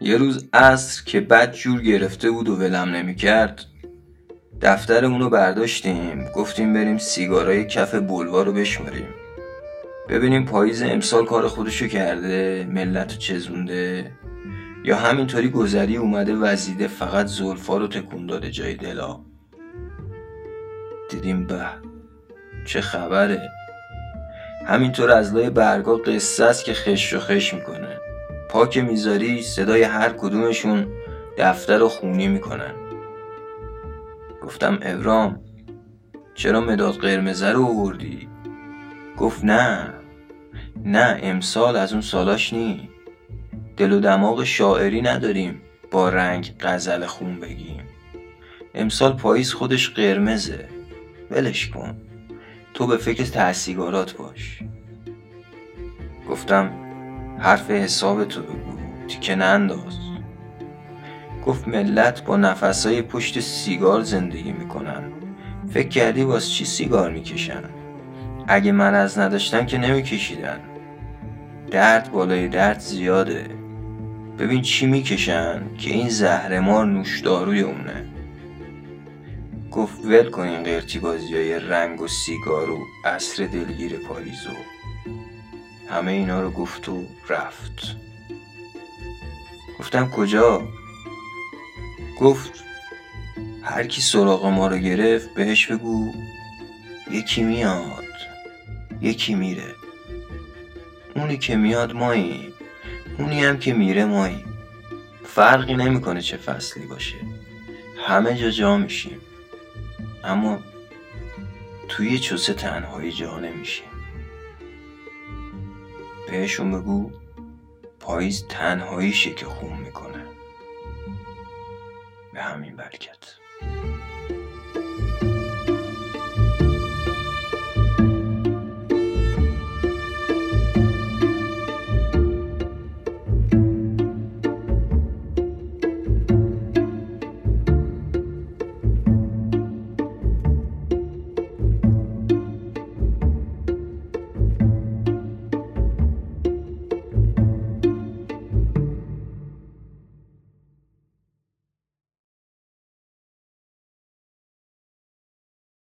یه روز عصر که بد جور گرفته بود و ولم نمی‌کرد دفترمون رو برداشتیم. گفتیم بریم سیگارای کف بلوار رو بشماریم ببینیم پاییز امسال کار خودشو کرده ملت رو چزونده یا همینطوری گذری اومده وزیده فقط زلفا رو تکون داده جای دلا. دیدیم به. چه خبره. همینطور از لای برگا قصه است که خش و خش می‌کنه. پاک می‌ذاری صدای هر کدومشون دفتر و خونی می‌کنن. گفتم ابرام چرا مداد قرمزه رو آوردی؟ گفت نه. نه امسال از اون سالاش نی. دل و دماغ شاعری نداریم با رنگ غزل خون بگیم. امسال پاییز خودش قرمزه. ولش کن. تو به فکر تحصیگارات باش. گفتم حرف حساب تو بگو. تیکه ننداز گفت ملت با نفسای پشت سیگار زندگی می‌کنن. فکر کردی واس چی سیگار می‌کشن؟ اگه من از نداشتن که نمیکشیدن. درد بالای درد زیاده. ببین چی می‌کشن که این زهرمار نوشداروی اونه. گفت ول کن این قرتی بازی های رنگ و سیگار و عصر دلگیر پاریزو همه اینا رو گفت و رفت. گفتم کجا؟ گفت هر کی سراغ ما رو گرفت بهش بگو یکی میاد یکی میره. اونی که میاد ماییم اونی هم که میره ماییم فرقی نمی‌کنه چه فصلی باشه. همه جا جا میشیم. اما توی چوسه تنهایی جا نمیشه. بهشون بگو پاییز تنهاییشه که خون می‌کنه. به همین برکت.